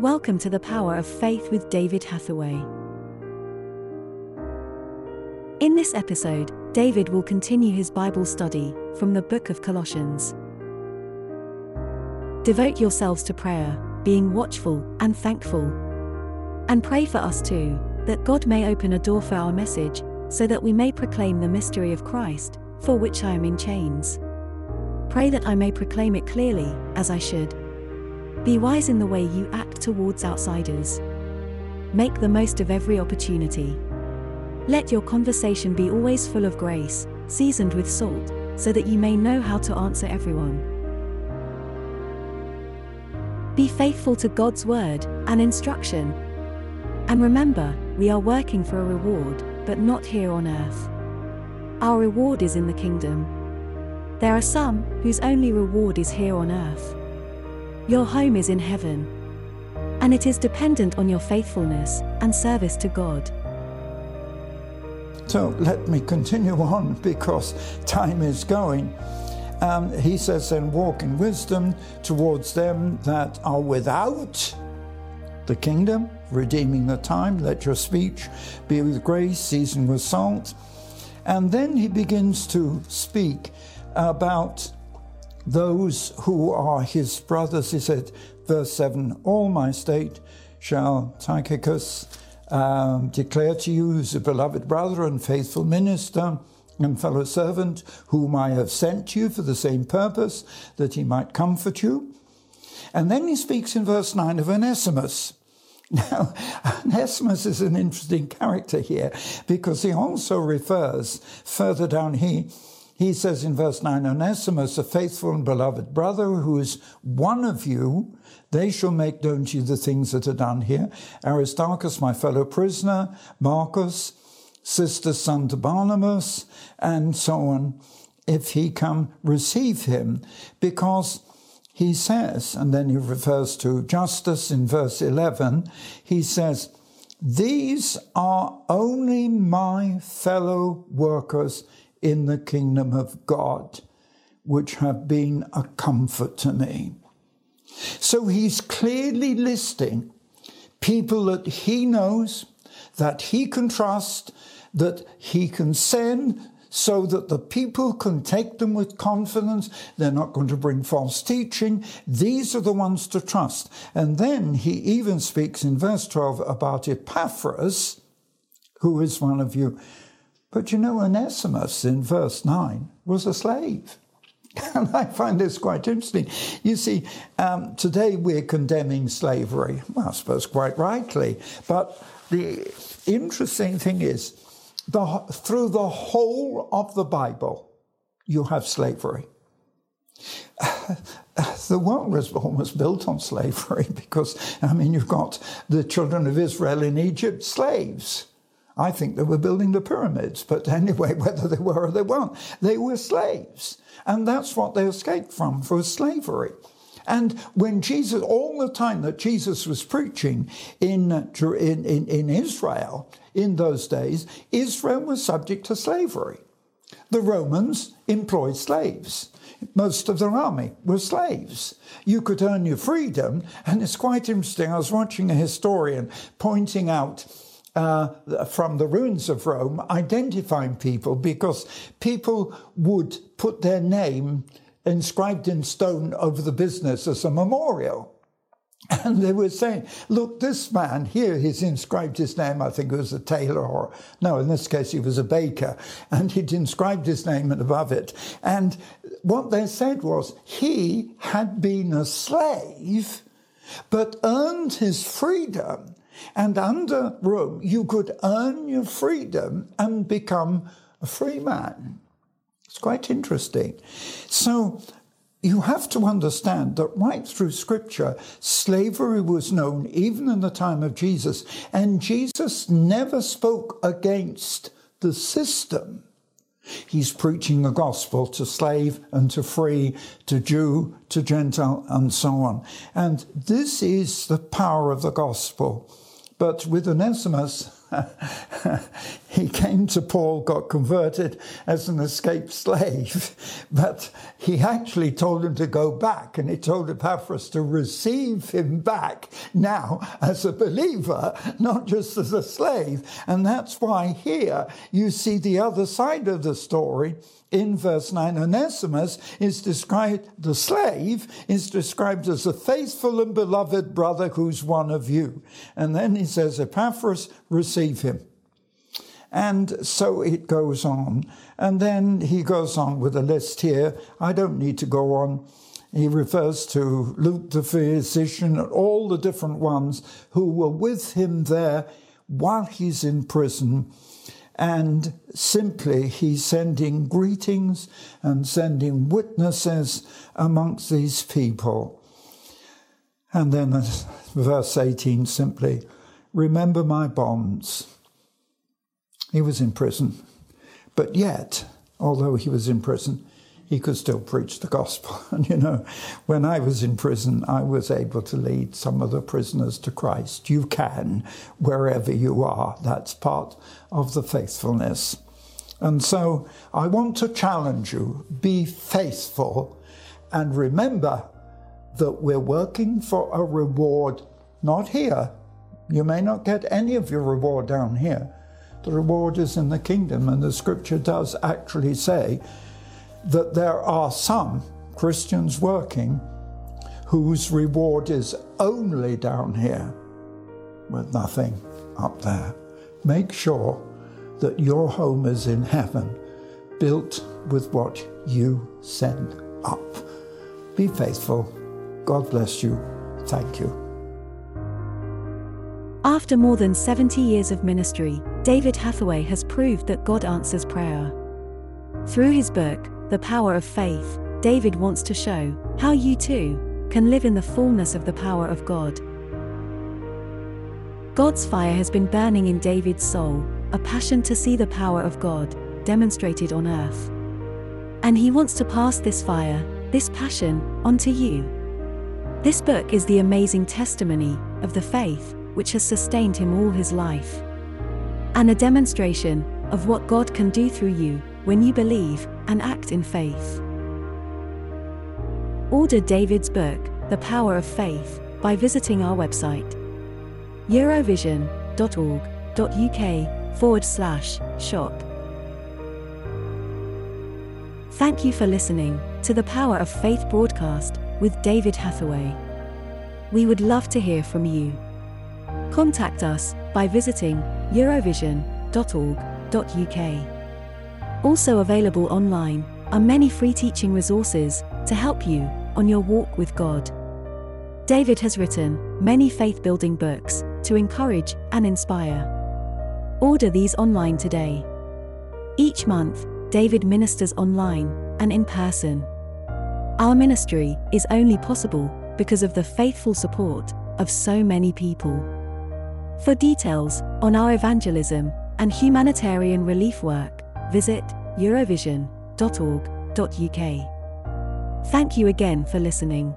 Welcome to the Power of Faith with David Hathaway. In this episode, David will continue his Bible study from the book of Colossians. Devote yourselves to prayer, being watchful and thankful. And pray for us too, that God may open a door for our message, so that we may proclaim the mystery of Christ, for which I am in chains. Pray that I may proclaim it clearly, as I should. Be wise in the way you act towards outsiders. Make the most of every opportunity. Let your conversation be always full of grace, seasoned with salt, so that you may know how to answer everyone. Be faithful to God's word and instruction. And remember, we are working for a reward, but not here on earth. Our reward is in the kingdom. There are some whose only reward is here on earth. Your home is in heaven. And it is dependent on your faithfulness and service to God. So let me continue on because time is going. Um, he says, then walk in wisdom towards them that are without the kingdom, redeeming the time. Let your speech be with grace, seasoned with salt. And then he begins to speak about those who are his brothers. He said, verse 7 All my state shall Tychicus um, declare to you, a beloved brother and faithful minister and fellow servant, whom I have sent you for the same purpose, that he might comfort you. And then he speaks in verse 9 of Onesimus. Now, Onesimus is an interesting character here because he also refers further down here he says in verse 9 Onesimus, a faithful and beloved brother who is one of you, they shall make known to you the things that are done here. Aristarchus, my fellow prisoner, Marcus, sister's son to Barnabas, and so on. If he come, receive him, because he says, and then he refers to Justus in verse 11, he says, These are only my fellow workers in the kingdom of God, which have been a comfort to me. So he's clearly listing people that he knows, that he can trust, that he can send so that the people can take them with confidence. They're not going to bring false teaching. These are the ones to trust. And then he even speaks in verse 12 about Epaphras, who is one of you but you know, Onesimus in verse 9 was a slave. And I find this quite interesting. You see, um, today we're condemning slavery, well, I suppose quite rightly. But the interesting thing is, the, through the whole of the Bible, you have slavery. the world was almost built on slavery because, I mean, you've got the children of Israel in Egypt, slaves. I think they were building the pyramids, but anyway, whether they were or they weren't, they were slaves. And that's what they escaped from, for slavery. And when Jesus, all the time that Jesus was preaching in, in, in, in Israel in those days, Israel was subject to slavery. The Romans employed slaves. Most of their army were slaves. You could earn your freedom, and it's quite interesting. I was watching a historian pointing out uh, from the ruins of Rome identifying people because people would put their name inscribed in stone over the business as a memorial. And they were saying, look, this man here, he's inscribed his name, I think it was a tailor, or no, in this case, he was a baker, and he'd inscribed his name above it. And what they said was, he had been a slave, but earned his freedom and under Rome, you could earn your freedom and become a free man. It's quite interesting. So you have to understand that right through Scripture, slavery was known even in the time of Jesus, and Jesus never spoke against the system. He's preaching the gospel to slave and to free, to Jew, to Gentile, and so on. And this is the power of the gospel. But with Onesimus, he came to Paul, got converted as an escaped slave, but he actually told him to go back, and he told Epaphras to receive him back now as a believer, not just as a slave. And that's why here you see the other side of the story in verse 9, Onesimus is described, the slave is described as a faithful and beloved brother who's one of you. And then he says, Epaphras, receive him. And so it goes on. And then he goes on with a list here. I don't need to go on. He refers to Luke the physician and all the different ones who were with him there while he's in prison and simply he's sending greetings and sending witnesses amongst these people. And then verse 18 simply, remember my bonds. He was in prison, but yet, although he was in prison, he could still preach the gospel. And you know, when I was in prison, I was able to lead some of the prisoners to Christ. You can, wherever you are. That's part of the faithfulness. And so I want to challenge you be faithful and remember that we're working for a reward not here. You may not get any of your reward down here. The reward is in the kingdom, and the scripture does actually say that there are some Christians working whose reward is only down here with nothing up there. Make sure that your home is in heaven, built with what you send up. Be faithful. God bless you. Thank you. After more than 70 years of ministry, David Hathaway has proved that God answers prayer. Through his book, The Power of Faith, David wants to show how you too can live in the fullness of the power of God. God's fire has been burning in David's soul, a passion to see the power of God demonstrated on earth. And he wants to pass this fire, this passion, on to you. This book is the amazing testimony of the faith which has sustained him all his life. And a demonstration of what God can do through you when you believe and act in faith. Order David's book, The Power of Faith, by visiting our website eurovision.org.uk forward slash shop. Thank you for listening to the Power of Faith broadcast with David Hathaway. We would love to hear from you. Contact us by visiting eurovision.org.uk. Also available online are many free teaching resources to help you on your walk with God. David has written many faith building books to encourage and inspire. Order these online today. Each month, David ministers online and in person. Our ministry is only possible because of the faithful support of so many people. For details on our evangelism and humanitarian relief work, visit eurovision.org.uk. Thank you again for listening.